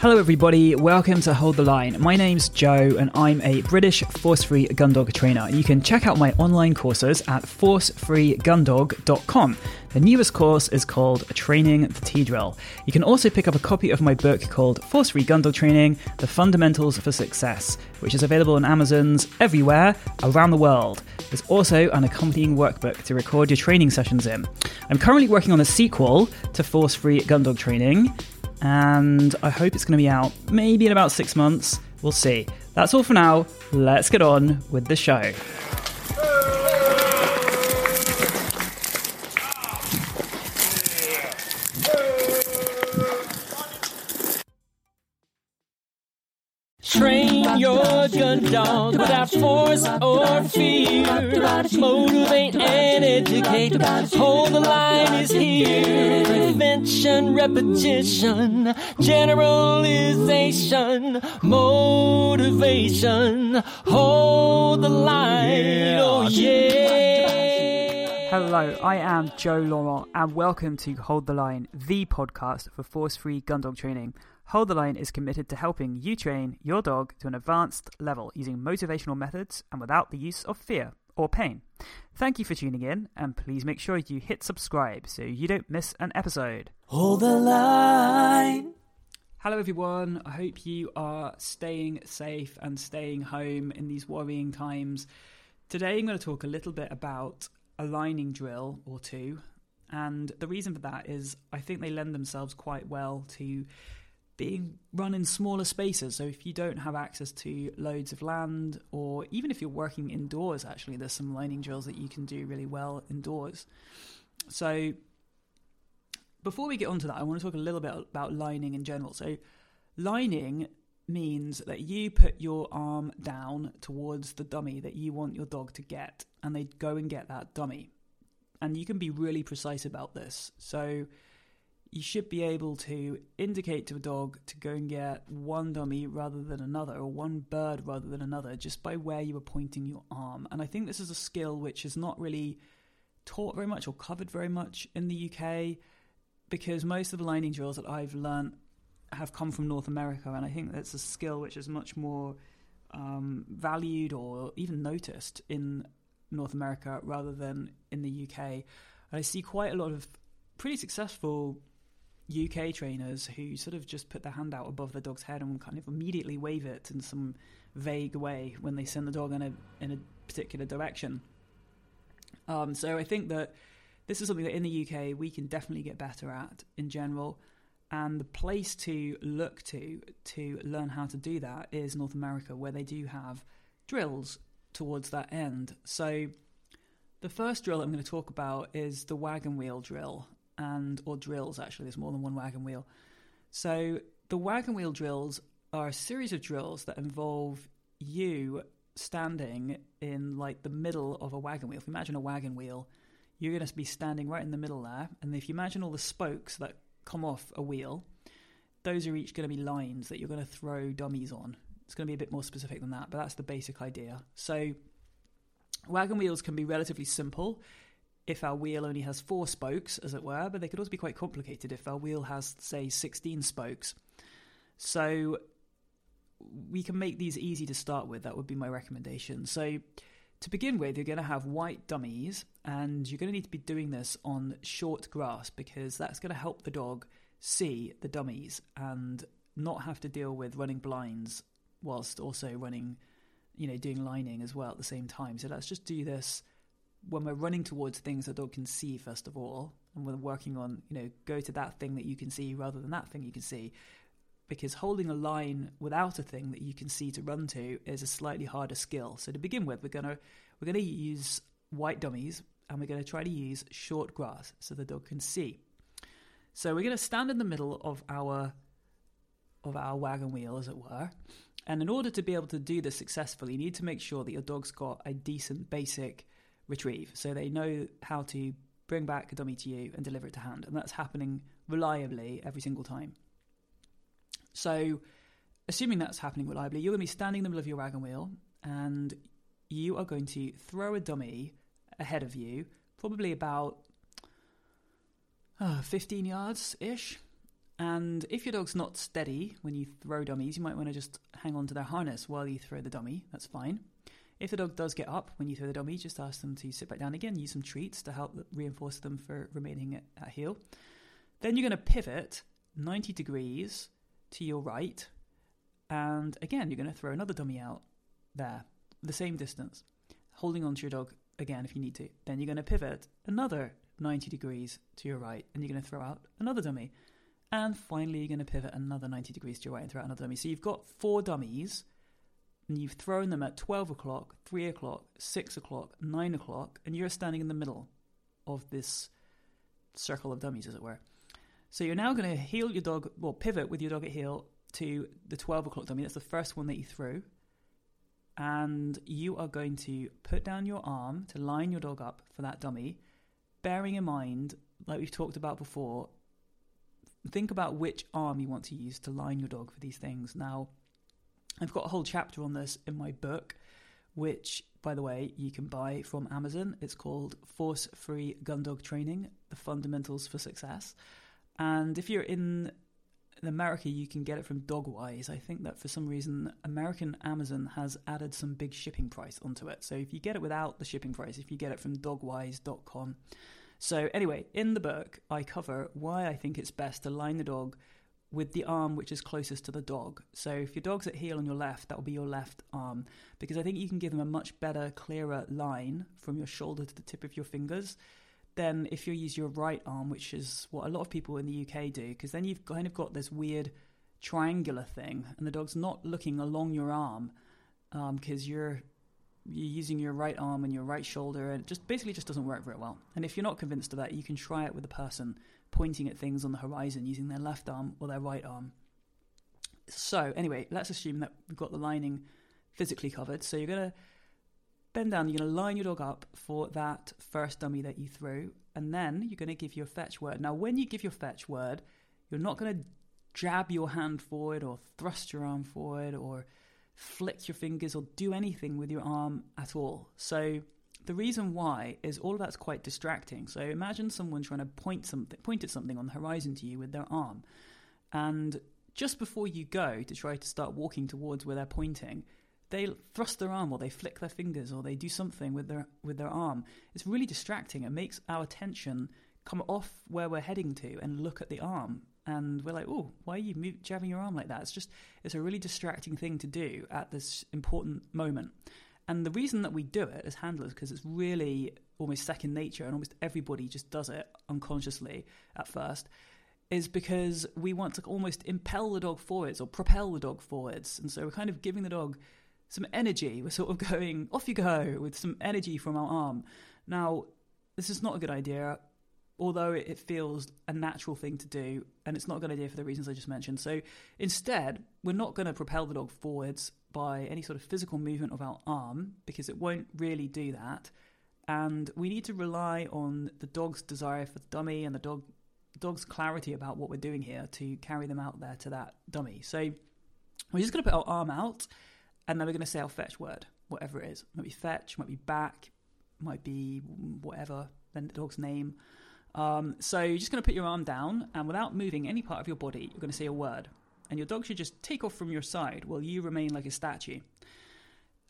Hello, everybody. Welcome to Hold the Line. My name's Joe, and I'm a British force free gun dog trainer. You can check out my online courses at forcefreegundog.com. The newest course is called Training the T Drill. You can also pick up a copy of my book called Force Free Gun Dog Training The Fundamentals for Success, which is available on Amazon's everywhere around the world. There's also an accompanying workbook to record your training sessions in. I'm currently working on a sequel to Force Free Gun Dog Training and I hope it's going to be out maybe in about six months. We'll see. That's all for now. Let's get on with the show. Train your gun dog without force or fear. Motivate and educate. Hold the line is here. Prevention, repetition, generalization, motivation. Hold the line. Oh yeah. Hello, I am Joe Laurent, and welcome to Hold the Line, the podcast for force free gun dog training. Hold the Line is committed to helping you train your dog to an advanced level using motivational methods and without the use of fear or pain. Thank you for tuning in, and please make sure you hit subscribe so you don't miss an episode. Hold the line. Hello, everyone. I hope you are staying safe and staying home in these worrying times. Today, I'm going to talk a little bit about a lining drill or two. And the reason for that is I think they lend themselves quite well to being run in smaller spaces. So if you don't have access to loads of land, or even if you're working indoors, actually, there's some lining drills that you can do really well indoors. So before we get onto that, I want to talk a little bit about lining in general. So lining means that you put your arm down towards the dummy that you want your dog to get, and they go and get that dummy. And you can be really precise about this. So you should be able to indicate to a dog to go and get one dummy rather than another, or one bird rather than another, just by where you are pointing your arm. And I think this is a skill which is not really taught very much or covered very much in the UK because most of the lining drills that I've learnt have come from North America, and I think that's a skill which is much more um, valued or even noticed in North America rather than in the UK. And I see quite a lot of pretty successful UK trainers who sort of just put their hand out above the dog's head and kind of immediately wave it in some vague way when they send the dog in a in a particular direction. Um, so I think that this is something that in the UK we can definitely get better at in general. And the place to look to to learn how to do that is North America, where they do have drills towards that end. So the first drill I'm going to talk about is the wagon wheel drill and or drills actually. There's more than one wagon wheel. So the wagon wheel drills are a series of drills that involve you standing in like the middle of a wagon wheel. If you imagine a wagon wheel you're going to be standing right in the middle there and if you imagine all the spokes that come off a wheel those are each going to be lines that you're going to throw dummies on. It's going to be a bit more specific than that but that's the basic idea. So wagon wheels can be relatively simple if our wheel only has four spokes, as it were, but they could also be quite complicated if our wheel has, say, 16 spokes. So we can make these easy to start with. That would be my recommendation. So to begin with, you're going to have white dummies, and you're going to need to be doing this on short grass because that's going to help the dog see the dummies and not have to deal with running blinds whilst also running, you know, doing lining as well at the same time. So let's just do this when we're running towards things that dog can see first of all and we're working on you know go to that thing that you can see rather than that thing you can see. Because holding a line without a thing that you can see to run to is a slightly harder skill. So to begin with we're going to we're going to use white dummies and we're going to try to use short grass so the dog can see. So we're going to stand in the middle of our of our wagon wheel as it were. And in order to be able to do this successfully you need to make sure that your dog's got a decent basic retrieve. So they know how to bring back a dummy to you and deliver it to hand. And that's happening reliably every single time. So, assuming that's happening reliably, you're going to be standing in the middle of your wagon wheel and you are going to throw a dummy ahead of you, probably about uh, 15 yards ish. And if your dog's not steady when you throw dummies, you might want to just hang on to their harness while you throw the dummy. That's fine. If the dog does get up when you throw the dummy, just ask them to sit back down again. Use some treats to help reinforce them for remaining at, heel. Then you're going to pivot 90 degrees to your right. And again, you're going to throw another dummy out there, the same distance, holding on to your dog again if you need to. Then you're going to pivot another 90 degrees to your right, and you're going to throw out another dummy. And finally, you're going to pivot another 90 degrees to your right and throw out another dummy. So you've got four dummies, and you've thrown them at 12 o'clock, 3 o'clock, 6 o'clock, 9 o'clock, and you're standing in the middle of this circle of dummies, as it were. So you're now going to heel your dog, well, pivot with your dog at heel to the 12 o'clock dummy. That's the first one that you threw. And you are going to put down your arm to line your dog up for that dummy, bearing in mind, like we've talked about before, think about which arm you want to use to line your dog for these things. Now, I've got a whole chapter on this in my book, which, by the way, you can buy from Amazon. It's called Force Free Gun Dog Training The Fundamentals for Success. And if you're in America, you can get it from Dogwise. I think that for some reason, American Amazon has added some big shipping price onto it. So if you get it without the shipping price, if you get it from dogwise.com. So, anyway, in the book, I cover why I think it's best to line the dog with the arm which is closest to the dog. So, if your dog's at heel on your left, that will be your left arm, because I think you can give them a much better, clearer line from your shoulder to the tip of your fingers than if you use your right arm, which is what a lot of people in the UK do, because then you've kind of got this weird triangular thing, and the dog's not looking along your arm because um, you're you're using your right arm and your right shoulder, and it just basically just doesn't work very well. And if you're not convinced of that, you can try it with a person pointing at things on the horizon using their left arm or their right arm. So anyway, let's assume that we've got the lining physically covered. So you're gonna bend down, you're going to line your dog up for that first dummy that you threw, and then you're going to give your fetch word. Now, when you give your fetch word, you're not going to jab your hand forward or thrust your arm forward or flick your fingers or do anything with your arm at all. So, the reason why is all of that's quite distracting. So, imagine someone trying to point something, point at something on the horizon to you with their arm, and just before you go to try to start walking towards where they're pointing, they thrust their arm or they flick their fingers or they do something with their with their arm. It's really distracting. It makes our attention come off where we're heading to and look at the arm. And we're like, oh, why are you jabbing your arm like that? It's just, it's a really distracting thing to do at this important moment. And the reason that we do it as handlers, because it's really almost second nature and almost everybody just does it unconsciously at first, is because we want to almost impel the dog forwards or propel the dog forwards. And so we're kind of giving the dog some energy. We're sort of going, off you go, with some energy from our arm. Now, this is not a good idea, although it feels a natural thing to do, and it's not a good idea for the reasons I just mentioned. So instead, we're not going to propel the dog forwards by any sort of physical movement of our arm, because it won't really do that. And we need to rely on the dog's desire for the dummy and the dog dog's clarity about what we're doing here to carry them out there to that dummy. So we're just going to put our arm out and then we're going to say our fetch word, whatever it is. Might be fetch, might be back, might be whatever, then the dog's name. Um, so you're just going to put your arm down, and without moving any part of your body, you're going to say a word. And your dog should just take off from your side while you remain like a statue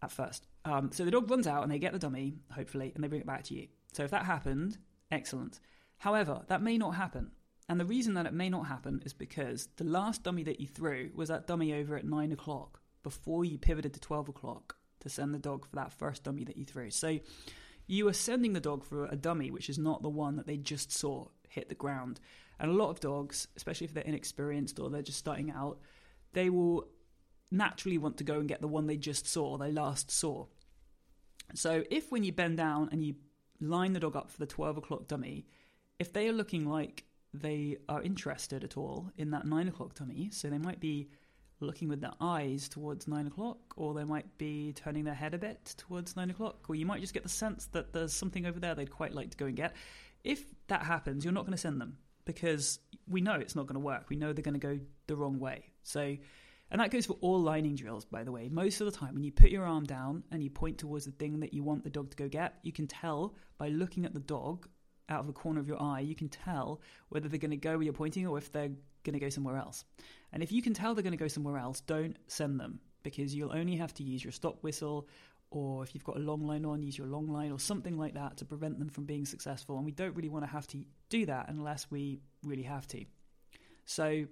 at first. Um, so the dog runs out and they get the dummy, hopefully, and they bring it back to you. So if that happened, excellent. However, that may not happen. And the reason that it may not happen is because the last dummy that you threw was that dummy over at nine o'clock before you pivoted to 12 o'clock to send the dog for that first dummy that you threw. So you are sending the dog for a dummy which is not the one that they just saw hit the ground. And a lot of dogs, especially if they're inexperienced or they're just starting out, they will naturally want to go and get the one they just saw, they last saw. So if when you bend down and you line the dog up for the 12 o'clock dummy, if they are looking like they are interested at all in that 9 o'clock dummy, so they might be looking with their eyes towards nine o'clock, or they might be turning their head a bit towards nine o'clock, or you might just get the sense that there's something over there they'd quite like to go and get. If that happens, you're not going to send them because we know it's not going to work. We know they're going to go the wrong way. So, and that goes for all lining drills, by the way. Most of the time, when you put your arm down and you point towards the thing that you want the dog to go get, you can tell by looking at the dog out of the corner of your eye, you can tell whether they're going to go where you're pointing or if they're going to go somewhere else. And if you can tell they're going to go somewhere else, don't send them because you'll only have to use your stop whistle or if you've got a long line on, use your long line or something like that to prevent them from being successful. And we don't really want to have to do that unless we really have to. So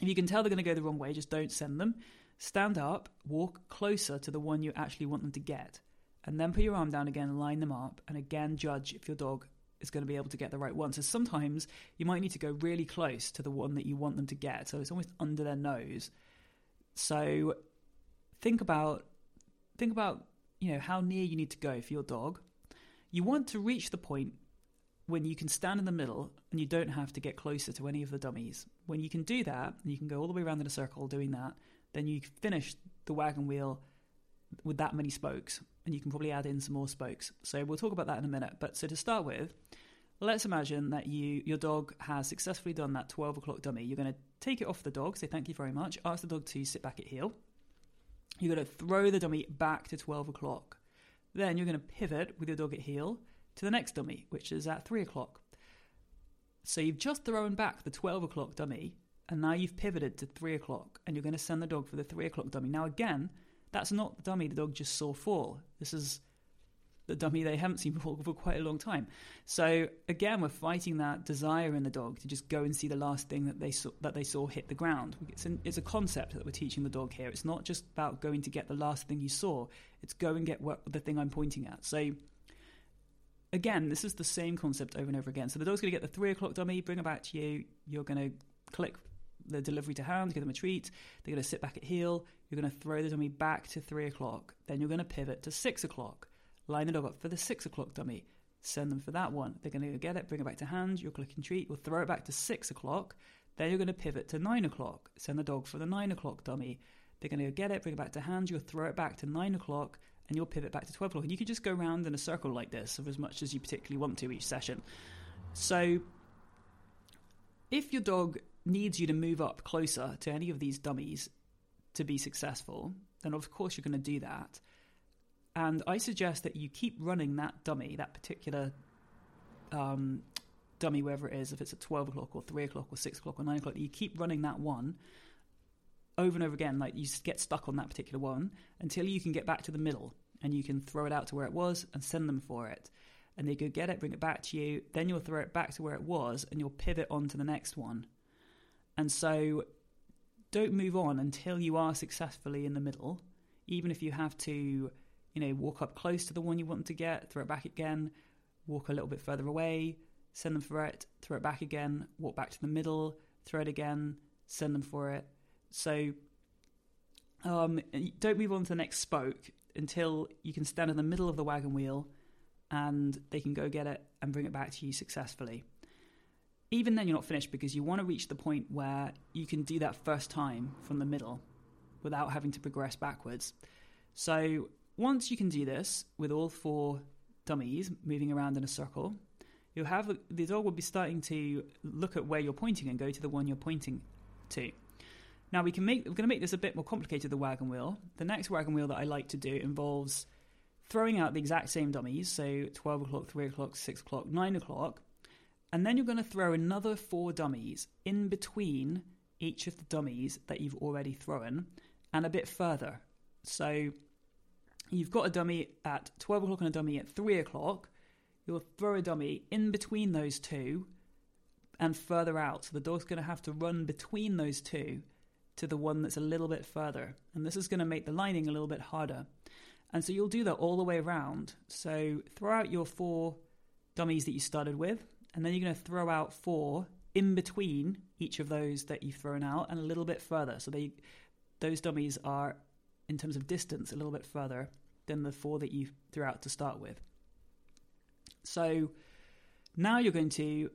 if you can tell they're going to go the wrong way, just don't send them. Stand up, walk closer to the one you actually want them to get, and then put your arm down again, line them up, and again judge if your dog is going to be able to get the right one. So sometimes you might need to go really close to the one that you want them to get. So it's almost under their nose. So think about think about you know how near you need to go for your dog. You want to reach the point when you can stand in the middle and you don't have to get closer to any of the dummies. When you can do that, and you can go all the way around in a circle doing that, then you finish the wagon wheel with that many spokes, and you can probably add in some more spokes. So we'll talk about that in a minute. But so to start with, let's imagine that you your dog has successfully done that 12 o'clock dummy. You're going to take it off the dog, say thank you very much, ask the dog to sit back at heel. You're going to throw the dummy back to 12 o'clock. Then you're going to pivot with your dog at heel to the next dummy, which is at 3 o'clock. So you've just thrown back the 12 o'clock dummy, and now you've pivoted to 3 o'clock, and you're going to send the dog for the 3 o'clock dummy. Now, again, that's not the dummy the dog just saw fall. This is the dummy they haven't seen before for quite a long time. So again, we're fighting that desire in the dog to just go and see the last thing that they saw, that they saw hit the ground. It's, an, it's a concept that we're teaching the dog here. It's not just about going to get the last thing you saw. It's go and get what, the thing I'm pointing at. So again, this is the same concept over and over again. So the dog's going to get the three o'clock dummy, bring it back to you. You're going to click the delivery to hand, give them a treat. They're going to sit back at heel. You're going to throw the dummy back to three o'clock. Then you're going to pivot to six o'clock. Line the dog up for the six o'clock dummy. Send them for that one. They're going to get it, bring it back to hand. You'll click and treat. You'll throw it back to six o'clock. Then you're going to pivot to nine o'clock. Send the dog for the nine o'clock dummy. They're going to get it, bring it back to hand. You'll throw it back to nine o'clock and you'll pivot back to 12 o'clock. And you can just go around in a circle like this of as much as you particularly want to each session. So if your dog needs you to move up closer to any of these dummies to be successful, then of course you're going to do that. And I suggest that you keep running that dummy, that particular um, dummy, wherever it is, if it's at 12 o'clock or 3 o'clock or 6 o'clock or 9 o'clock, you keep running that one over and over again. Like you get stuck on that particular one until you can get back to the middle and you can throw it out to where it was and send them for it. And they go get it, bring it back to you. Then you'll throw it back to where it was and you'll pivot on to the next one. And so don't move on until you are successfully in the middle, even if you have to, you know, walk up close to the one you want to get, throw it back again, walk a little bit further away, send them for it, throw it back again, walk back to the middle, throw it again, send them for it. So um, don't move on to the next spoke until you can stand in the middle of the wagon wheel and they can go get it and bring it back to you successfully. Even then, you're not finished because you want to reach the point where you can do that first time from the middle without having to progress backwards. So, once you can do this with all four dummies moving around in a circle, you'll have the dog will be starting to look at where you're pointing and go to the one you're pointing to. Now we can make we're going to make this a bit more complicated. The wagon wheel. The next wagon wheel that I like to do involves throwing out the exact same dummies, so twelve o'clock, three o'clock, six o'clock, nine o'clock, and then you're going to throw another four dummies in between each of the dummies that you've already thrown, and a bit further. So you've got a dummy at twelve o'clock and a dummy at three o'clock. You'll throw a dummy in between those two and further out. So the dog's going to have to run between those two to the one that's a little bit further. And this is going to make the lining a little bit harder. And so you'll do that all the way around. So throw out your four dummies that you started with, and then you're going to throw out four in between each of those that you've thrown out and a little bit further. So they, those dummies are, in terms of distance, a little bit further than the four that you threw out to start with. So now you're going to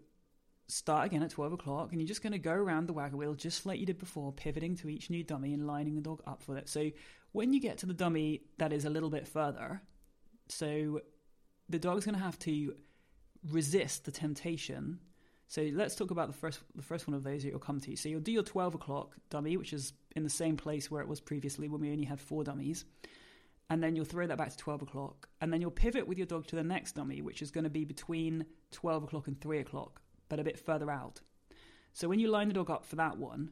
start again at 12 o'clock and you're just going to go around the wagon wheel just like you did before, pivoting to each new dummy and lining the dog up for it. So when you get to the dummy that is a little bit further, so the dog's going to have to resist the temptation. So let's talk about the first the first one of those that you'll come to. So you'll do your 12 o'clock dummy, which is in the same place where it was previously when we only had four dummies. and then you'll throw that back to 12 o'clock, and then you'll pivot with your dog to the next dummy, which is going to be between 12 o'clock and 3 o'clock, but a bit further out. So when you line the dog up for that one,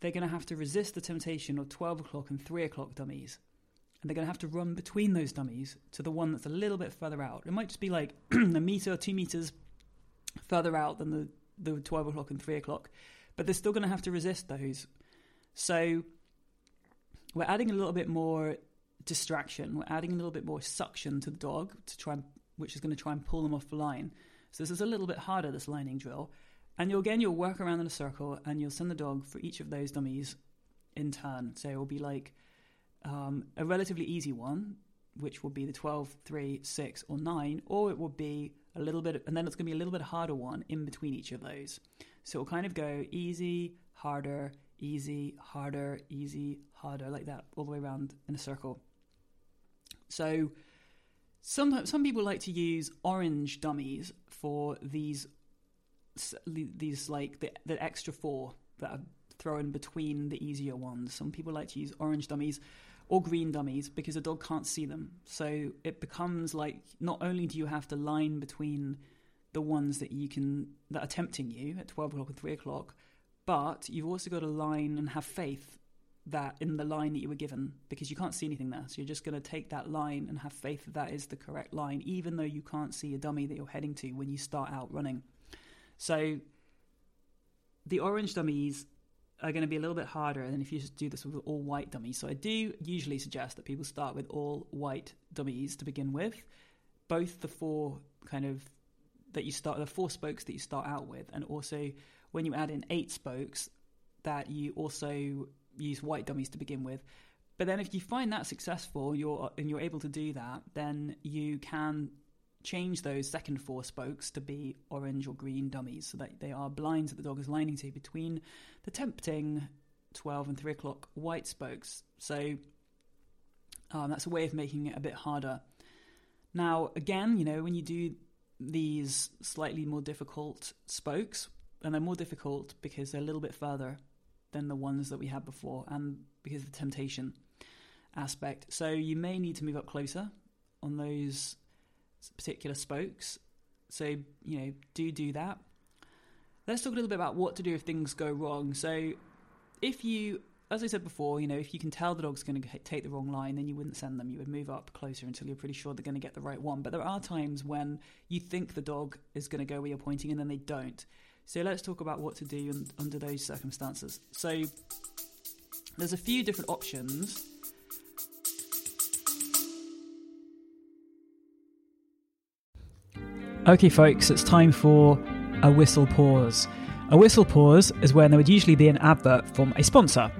they're going to have to resist the temptation of 12 o'clock and 3 o'clock dummies. And they're going to have to run between those dummies to the one that's a little bit further out. It might just be like a meter or two meters further out than the, the 12 o'clock and 3 o'clock, but they're still going to have to resist those. So we're adding a little bit more distraction. We're adding a little bit more suction to the dog to try and, which is going to try and pull them off the line. So this is a little bit harder, this lining drill. And you'll again, you'll work around in a circle and you'll send the dog for each of those dummies in turn. So it will be like um, a relatively easy one, which will be the 12, 3, 6, or 9, or it will be a little bit, and then it's going to be a little bit harder one in between each of those. So it'll kind of go easy, harder, easy, harder, easy, harder, like that, all the way around in a circle. So sometimes some people like to use orange dummies for these these like the, the extra four that are thrown between the easier ones. Some people like to use orange dummies or green dummies because a dog can't see them. So it becomes like not only do you have to line between the ones that you can that are tempting you at twelve o'clock and three o'clock, but you've also got to line and have faith that in the line that you were given because you can't see anything there. So you're just going to take that line and have faith that that is the correct line, even though you can't see a dummy that you're heading to when you start out running. So the orange dummies are going to be a little bit harder than if you just do this with all white dummies. So I do usually suggest that people start with all white dummies to begin with. Both the four kind of that you start, the four spokes that you start out with, and also when you add in eight spokes, that you also use white dummies to begin with. But then if you find that successful, you're and you're able to do that, then you can change those second four spokes to be orange or green dummies so that they are blinds that the dog is lining to between the tempting 12 and 3 o'clock white spokes. So um, that's a way of making it a bit harder. Now, again, you know, when you do these slightly more difficult spokes, and they're more difficult because they're a little bit further than the ones that we had before, and because of the temptation aspect. So you may need to move up closer on those particular spokes. So, you know, do do that. Let's talk a little bit about what to do if things go wrong. So, if you, as I said before, you know, if you can tell the dog's going to take the wrong line, then you wouldn't send them. You would move up closer until you're pretty sure they're going to get the right one. But there are times when you think the dog is going to go where you're pointing and then they don't. So, let's talk about what to do under those circumstances. So, there's a few different options Okay, folks, it's time for a whistle pause. A whistle pause is when there would usually be an advert from a sponsor.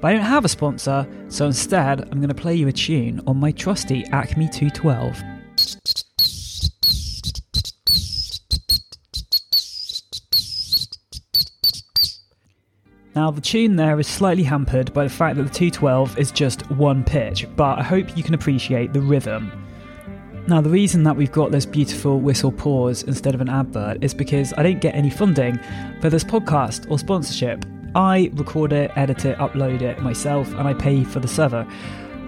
But I don't have a sponsor, so instead I'm going to play you a tune on my trusty Acme 212. Now, the tune there is slightly hampered by the fact that the 212 is just one pitch, but I hope you can appreciate the rhythm. Now, the reason that we've got this beautiful whistle pause instead of an advert is because I don't get any funding for this podcast or sponsorship. I record it, edit it, upload it myself, and I pay for the server.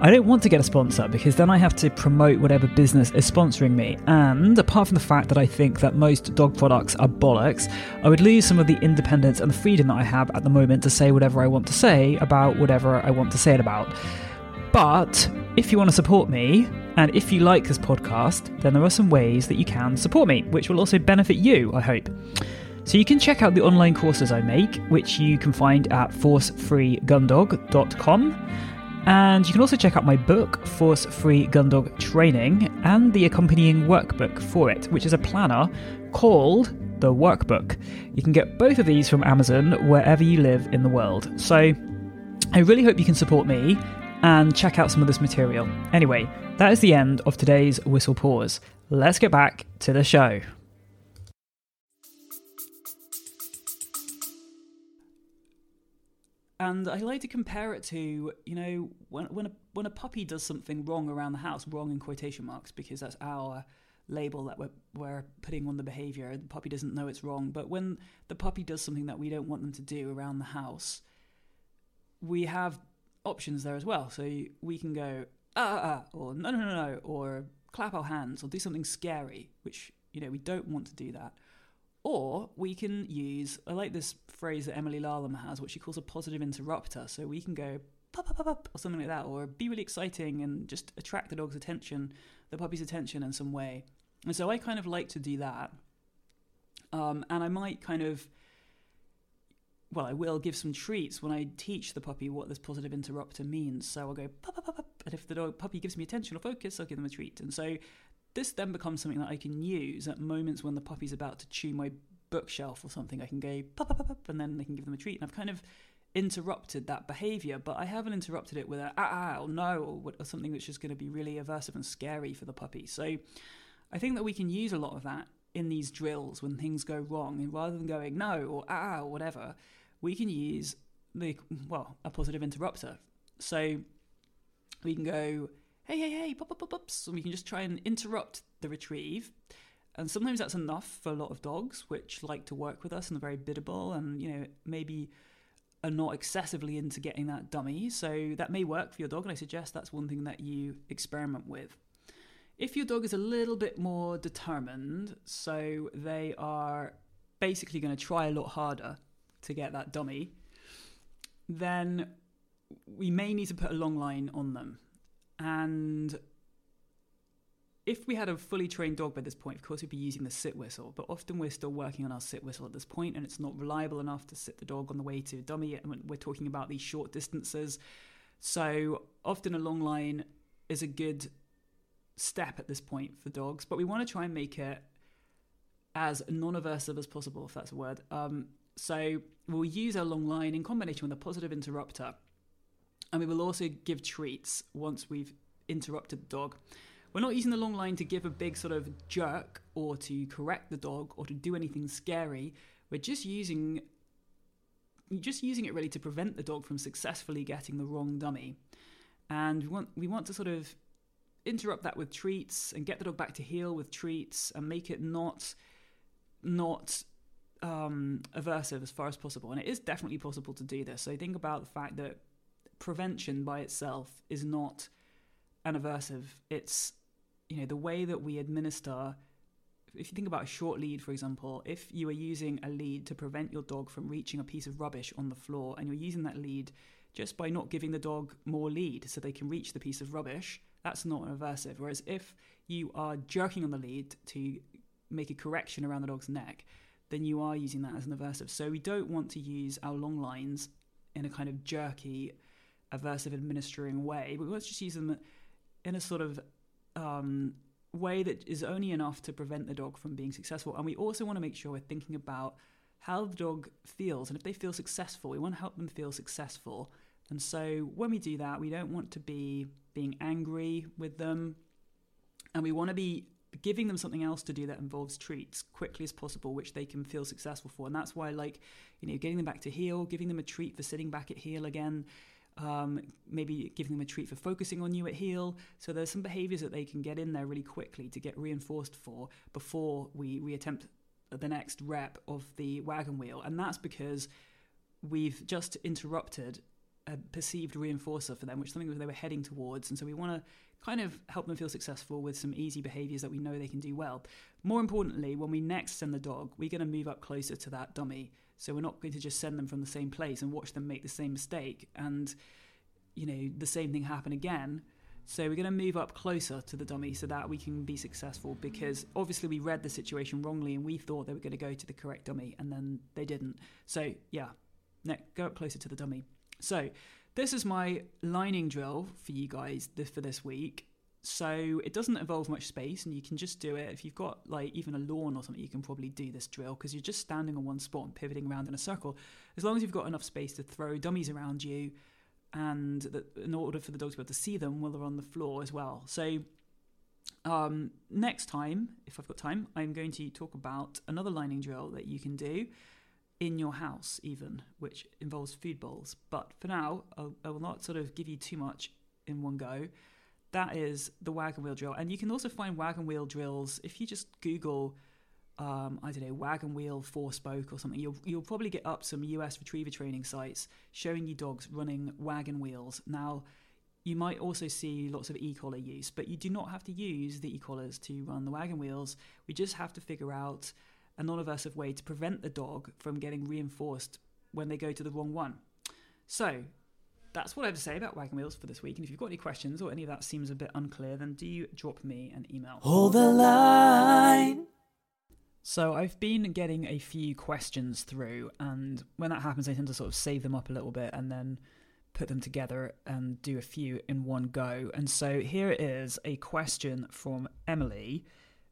I don't want to get a sponsor because then I have to promote whatever business is sponsoring me. And apart from the fact that I think that most dog products are bollocks, I would lose some of the independence and the freedom that I have at the moment to say whatever I want to say about whatever I want to say it about. But if you want to support me, and if you like this podcast, then there are some ways that you can support me, which will also benefit you, I hope. So you can check out the online courses I make, which you can find at forcefreegundog.com. And you can also check out my book, Force Free Gundog Training, and the accompanying workbook for it, which is a planner called The Workbook. You can get both of these from Amazon wherever you live in the world. So I really hope you can support me and check out some of this material. Anyway, that is the end of today's Whistle Pause. Let's get back to the show. And I like to compare it to, you know, when when a when a puppy does something wrong around the house, wrong in quotation marks, because that's our label that we're, we're putting on the behavior. The puppy doesn't know it's wrong, but when the puppy does something that we don't want them to do around the house, we have options there as well. So we can go, ah, ah, or no, no, no, no, or clap our hands, or do something scary, which, you know, we don't want to do that. Or we can use, I like this phrase that Emily Larlham has, what she calls a positive interrupter. So we can go pop, pop, pop, pop, or something like that, or be really exciting and just attract the dog's attention, the puppy's attention in some way. And so I kind of like to do that. Um, and I might kind of, well, I will give some treats when I teach the puppy what this positive interrupter means. So I'll go pop, pop, pop, and if the dog puppy gives me attention or focus, I'll give them a treat. And so this then becomes something that I can use at moments when the puppy's about to chew my bookshelf or something. I can go pop, pop, pop, and then they can give them a treat. And I've kind of interrupted that behavior, but I haven't interrupted it with a ah, ah or no or, or something that's just going to be really aversive and scary for the puppy. So I think that we can use a lot of that in these drills when things go wrong, and rather than going no or ah or whatever, we can use the well a positive interrupter. So we can go hey hey hey pop pop pop pop, so we can just try and interrupt the retrieve. And sometimes that's enough for a lot of dogs, which like to work with us and are very biddable, and you know maybe are not excessively into getting that dummy. So that may work for your dog, and I suggest that's one thing that you experiment with. If your dog is a little bit more determined, so they are basically going to try a lot harder to get that dummy, then we may need to put a long line on them. And if we had a fully trained dog by this point, of course, we'd be using the sit whistle, but often we're still working on our sit whistle at this point, and it's not reliable enough to sit the dog on the way to a dummy. And we're talking about these short distances. So often a long line is a good step at this point for dogs, but we want to try and make it as non aversive as possible, if that's a word. Um, so we'll use our long line in combination with a positive interrupter, and we will also give treats once we've interrupted the dog. We're not using the long line to give a big sort of jerk or to correct the dog or to do anything scary. We're just using just using it really to prevent the dog from successfully getting the wrong dummy. And we want we want to sort of interrupt that with treats and get the dog back to heel with treats and make it not not um, aversive as far as possible. And it is definitely possible to do this. So think about the fact that prevention by itself is not an aversive. It's you know the way that we administer if you think about a short lead for example if you are using a lead to prevent your dog from reaching a piece of rubbish on the floor and you're using that lead just by not giving the dog more lead so they can reach the piece of rubbish that's not an aversive whereas if you are jerking on the lead to make a correction around the dog's neck then you are using that as an aversive so we don't want to use our long lines in a kind of jerky aversive administering way but let's just use them in a sort of um, way that is only enough to prevent the dog from being successful. And we also want to make sure we're thinking about how the dog feels. And if they feel successful, we want to help them feel successful. And so when we do that, we don't want to be being angry with them. And we want to be giving them something else to do that involves treats quickly as possible, which they can feel successful for. And that's why, like, you know, getting them back to heel, giving them a treat for sitting back at heel again, um, maybe giving them a treat for focusing on you at heel. So there's some behaviors that they can get in there really quickly to get reinforced for before we reattempt the next rep of the wagon wheel. And that's because we've just interrupted a perceived reinforcer for them, which is something they were heading towards. And so we want to kind of help them feel successful with some easy behaviors that we know they can do well. More importantly, when we next send the dog, we're going to move up closer to that dummy so we're not going to just send them from the same place and watch them make the same mistake and, you know, the same thing happen again. So we're going to move up closer to the dummy so that we can be successful because obviously we read the situation wrongly and we thought they were going to go to the correct dummy and then they didn't. So yeah, go up closer to the dummy. So this is my lining drill for you guys for this week. So it doesn't involve much space, and you can just do it. If you've got like even a lawn or something, you can probably do this drill because you're just standing on one spot and pivoting around in a circle. As long as you've got enough space to throw dummies around you, and in order for the dog to be able to see them while they're on the floor as well. So um, next time, if I've got time, I'm going to talk about another lining drill that you can do in your house, even, which involves food bowls. But for now, I'll, I will not sort of give you too much in one go that is the wagon wheel drill. And you can also find wagon wheel drills if you just Google, um, I don't know, wagon wheel four spoke or something. You'll you'll probably get up some US retriever training sites showing you dogs running wagon wheels. Now, you might also see lots of e-collar use, but you do not have to use the e-collars to run the wagon wheels. We just have to figure out a non-aversive way to prevent the dog from getting reinforced when they go to the wrong one. So that's what I have to say about wagon wheels for this week. And if you've got any questions or any of that seems a bit unclear, then do you drop me an email. Hold the line. So I've been getting a few questions through, and when that happens, I tend to sort of save them up a little bit and then put them together and do a few in one go. And so here is a question from Emily.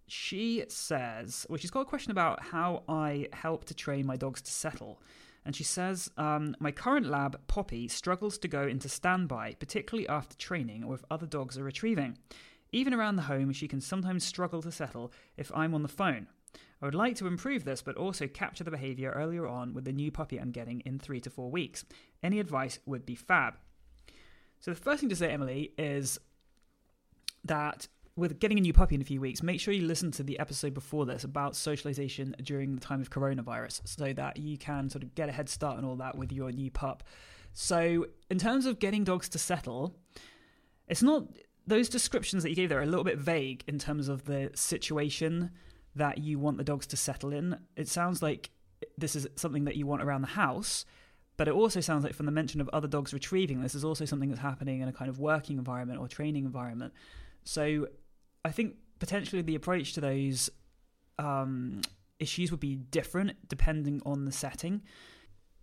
She says, well, she's got a question about how I help to train my dogs to settle. And she says, um, My current lab, Poppy, struggles to go into standby, particularly after training or if other dogs are retrieving. Even around the home, she can sometimes struggle to settle if I'm on the phone. I would like to improve this, but also capture the behavior earlier on with the new puppy I'm getting in three to four weeks. Any advice would be fab. So, the first thing to say, Emily, is that with getting a new puppy in a few weeks, make sure you listen to the episode before this about socialization during the time of coronavirus so that you can sort of get a head start on all that with your new pup. So, in terms of getting dogs to settle, it's not those descriptions that you gave there are a little bit vague in terms of the situation that you want the dogs to settle in. It sounds like this is something that you want around the house, but it also sounds like from the mention of other dogs retrieving, this is also something that's happening in a kind of working environment or training environment. So I think potentially the approach to those um, issues would be different depending on the setting.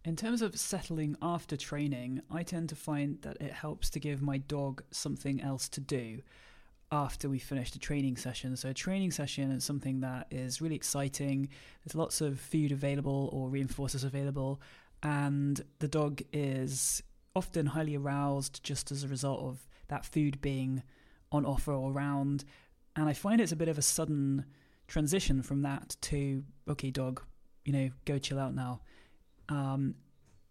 In terms of settling after training, I tend to find that it helps to give my dog something else to do after we finish the training session. So, a training session is something that is really exciting. There's lots of food available or reinforcers available, and the dog is often highly aroused just as a result of that food being on offer or around. And I find it's a bit of a sudden transition from that to, okay, dog, you know, go chill out now. Um,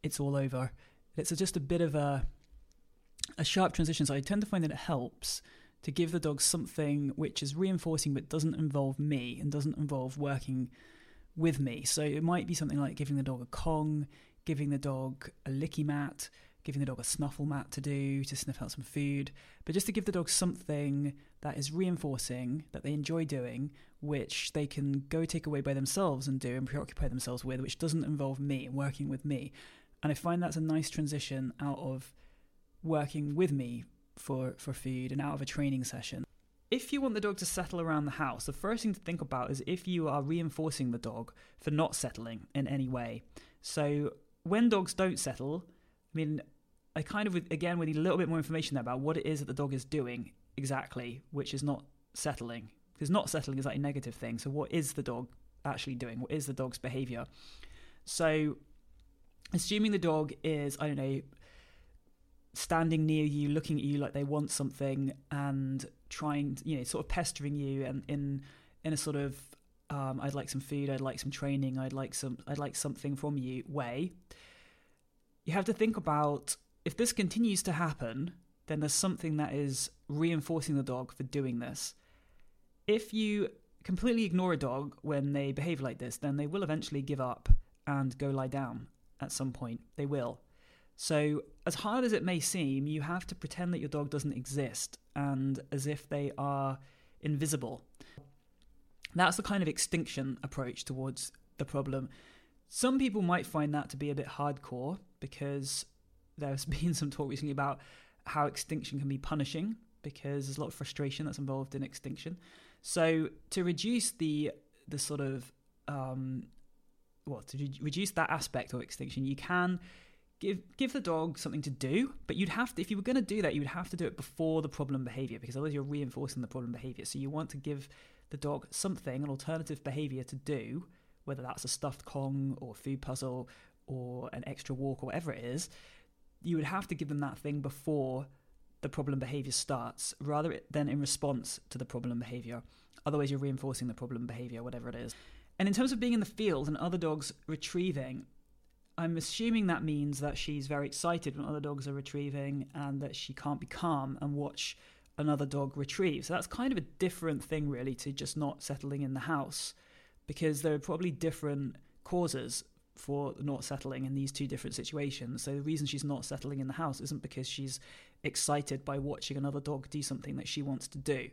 it's all over. It's just a bit of a a sharp transition. So I tend to find that it helps to give the dog something which is reinforcing but doesn't involve me and doesn't involve working with me. So it might be something like giving the dog a Kong, giving the dog a licky mat, giving the dog a snuffle mat to do to sniff out some food, but just to give the dog something that is reinforcing that they enjoy doing, which they can go take away by themselves and do and preoccupy themselves with, which doesn't involve me and working with me. And I find that's a nice transition out of working with me for, for food and out of a training session. If you want the dog to settle around the house, the first thing to think about is if you are reinforcing the dog for not settling in any way. So when dogs don't settle, I mean, I kind of, again, we need a little bit more information there about what it is that the dog is doing exactly, which is not settling. Because not settling is like a negative thing. So what is the dog actually doing? What is the dog's behavior? So assuming the dog is, I don't know, standing near you, looking at you like they want something, and trying, you know, sort of pestering you, and in in a sort of um, I'd like some food, I'd like some training, I'd like some, I'd like something from you way. You have to think about if this continues to happen, then there's something that is reinforcing the dog for doing this. If you completely ignore a dog when they behave like this, then they will eventually give up and go lie down at some point. They will. So, as hard as it may seem, you have to pretend that your dog doesn't exist and as if they are invisible. That's the kind of extinction approach towards the problem. Some people might find that to be a bit hardcore because there's been some talk recently about how extinction can be punishing because there's a lot of frustration that's involved in extinction. So to reduce the the sort of um, well to re- reduce that aspect of extinction, you can give give the dog something to do, but you'd have to if you were going to do that, you would have to do it before the problem behavior because otherwise you're reinforcing the problem behavior. So you want to give the dog something, an alternative behavior to do, whether that's a stuffed Kong or food puzzle or an extra walk or whatever it is. You would have to give them that thing before the problem behavior starts rather than in response to the problem behavior. Otherwise, you're reinforcing the problem behavior, whatever it is. And in terms of being in the field and other dogs retrieving, I'm assuming that means that she's very excited when other dogs are retrieving and that she can't be calm and watch another dog retrieve. So that's kind of a different thing, really, to just not settling in the house because there are probably different causes for not settling in these two different situations. So the reason she's not settling in the house isn't because she's excited by watching another dog do something that she wants to do.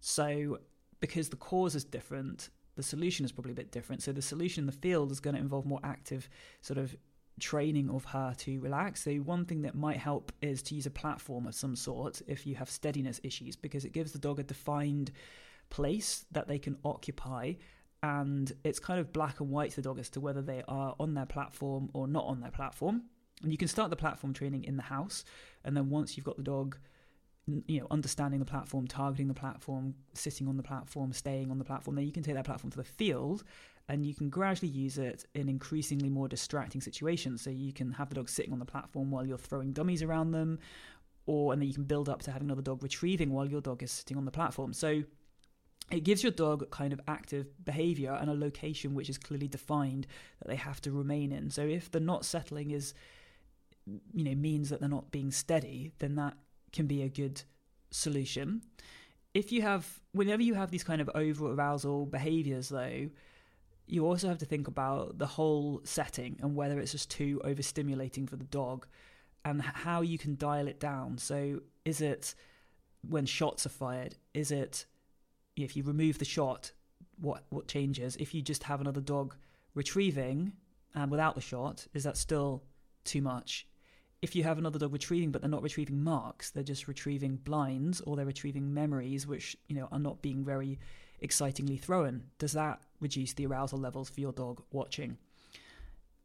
So because the cause is different, the solution is probably a bit different. So the solution in the field is going to involve more active sort of training of her to relax. So one thing that might help is to use a platform of some sort if you have steadiness issues because it gives the dog a defined place that they can occupy and it's kind of black and white to the dog as to whether they are on their platform or not on their platform. And you can start the platform training in the house, and then once you've got the dog, you know, understanding the platform, targeting the platform, sitting on the platform, staying on the platform, then you can take that platform to the field, and you can gradually use it in increasingly more distracting situations. So you can have the dog sitting on the platform while you're throwing dummies around them, or and then you can build up to having another dog retrieving while your dog is sitting on the platform. So it gives your dog kind of active behavior and a location which is clearly defined that they have to remain in. So if the not settling is, you know, means that they're not being steady, then that can be a good solution. If you have, whenever you have these kind of over arousal behaviors, though, you also have to think about the whole setting and whether it's just too overstimulating for the dog and how you can dial it down. So, is it when shots are fired? Is it if you remove the shot, what what changes? If you just have another dog retrieving and without the shot, is that still too much? If you have another dog retrieving, but they're not retrieving marks, they're just retrieving blinds or they're retrieving memories, which you know are not being very excitingly thrown. Does that reduce the arousal levels for your dog watching?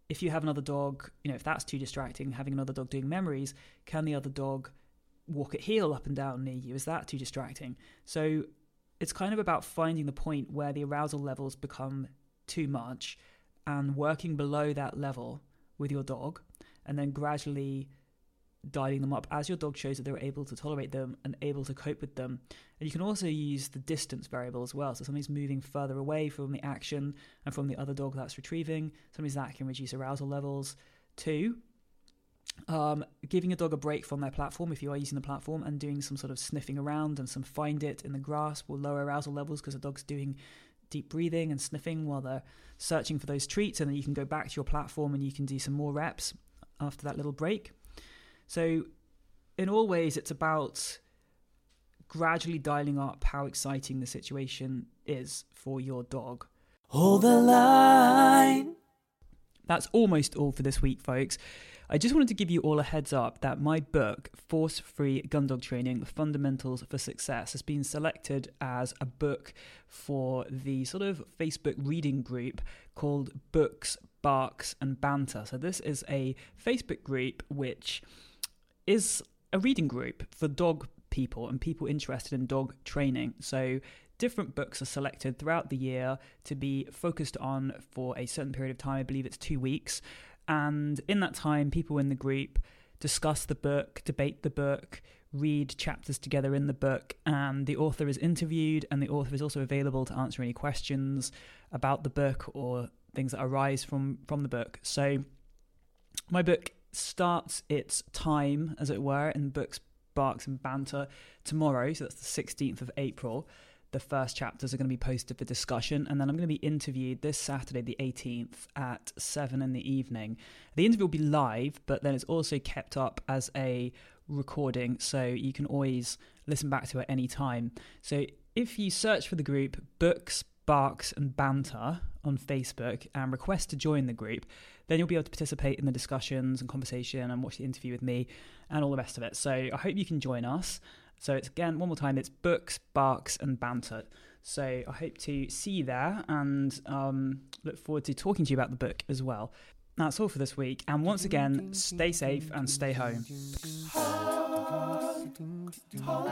If you have another dog, you know, if that's too distracting, having another dog doing memories, can the other dog walk at heel up and down near you? Is that too distracting? So it's kind of about finding the point where the arousal levels become too much and working below that level with your dog and then gradually dialing them up as your dog shows that they're able to tolerate them and able to cope with them. And you can also use the distance variable as well. So something's moving further away from the action and from the other dog that's retrieving. Sometimes that can reduce arousal levels too. Um, giving a dog a break from their platform if you are using the platform and doing some sort of sniffing around and some find it in the grass will lower arousal levels because the dog's doing deep breathing and sniffing while they're searching for those treats. And then you can go back to your platform and you can do some more reps after that little break. So, in all ways, it's about gradually dialing up how exciting the situation is for your dog. Hold the line. That's almost all for this week, folks. I just wanted to give you all a heads up that my book, Force Free Gun Dog Training The Fundamentals for Success, has been selected as a book for the sort of Facebook reading group called Books, Barks, and Banter. So, this is a Facebook group which is a reading group for dog people and people interested in dog training. So, different books are selected throughout the year to be focused on for a certain period of time. I believe it's two weeks. And in that time, people in the group discuss the book, debate the book, read chapters together in the book, and the author is interviewed, and the author is also available to answer any questions about the book or things that arise from from the book. So, my book starts its time, as it were, in books, barks, and banter tomorrow. So that's the sixteenth of April the first chapters are going to be posted for discussion, and then I'm going to be interviewed this Saturday, the 18th, at 7 in the evening. The interview will be live, but then it's also kept up as a recording, so you can always listen back to it any time. So if you search for the group Books, Barks, and Banter on Facebook and request to join the group, then you'll be able to participate in the discussions and conversation and watch the interview with me and all the rest of it. So I hope you can join us. So it's again, one more time, it's books, barks, and banter. So I hope to see you there and um, look forward to talking to you about the book as well. That's all for this week. And once again, stay safe and stay home. Hold